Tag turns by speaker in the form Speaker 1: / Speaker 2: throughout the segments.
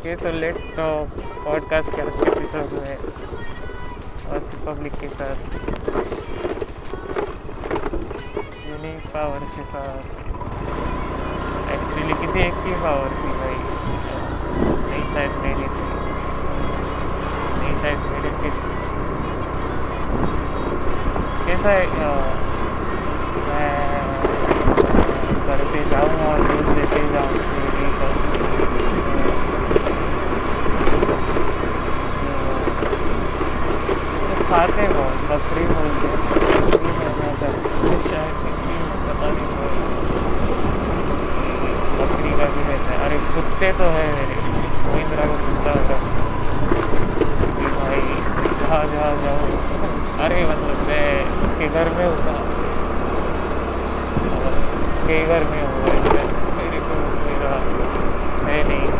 Speaker 1: Okay तो let's no podcast के आज एपिसोड में और पब्लिक के साथ। यूनिक पावर के साथ। एक्चुअली किसी एक की पावर थी भाई। नहीं शायद मेरी थी। नहीं शायद मेरी थी। कैसा है? हाँ। मैं करते जाऊँ और न्यूज़ देते जाऊँ। खाते बहुत बकरी बोलते बकरी का भी रहता है। अरे कुत्ते तो है मेरे। कोई मेरा का कुत्ता होता भाई जहाँ जहाँ जाओ अरे मतलब मैं किधर घर में होता के घर में हूँ। मेरे को मेरा है नहीं।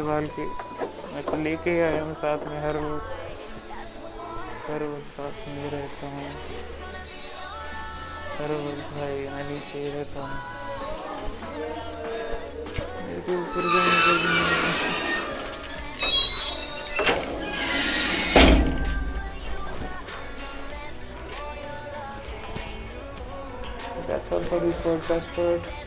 Speaker 1: बाल के। मैं तो लेके आया हूँ साथ में हर रोज। हर रोज साथ में रहता हूँ। हर रोज भाई नीचे ही रहता हूँ। मेरे को ऊपर जाने का That's all for this podcast.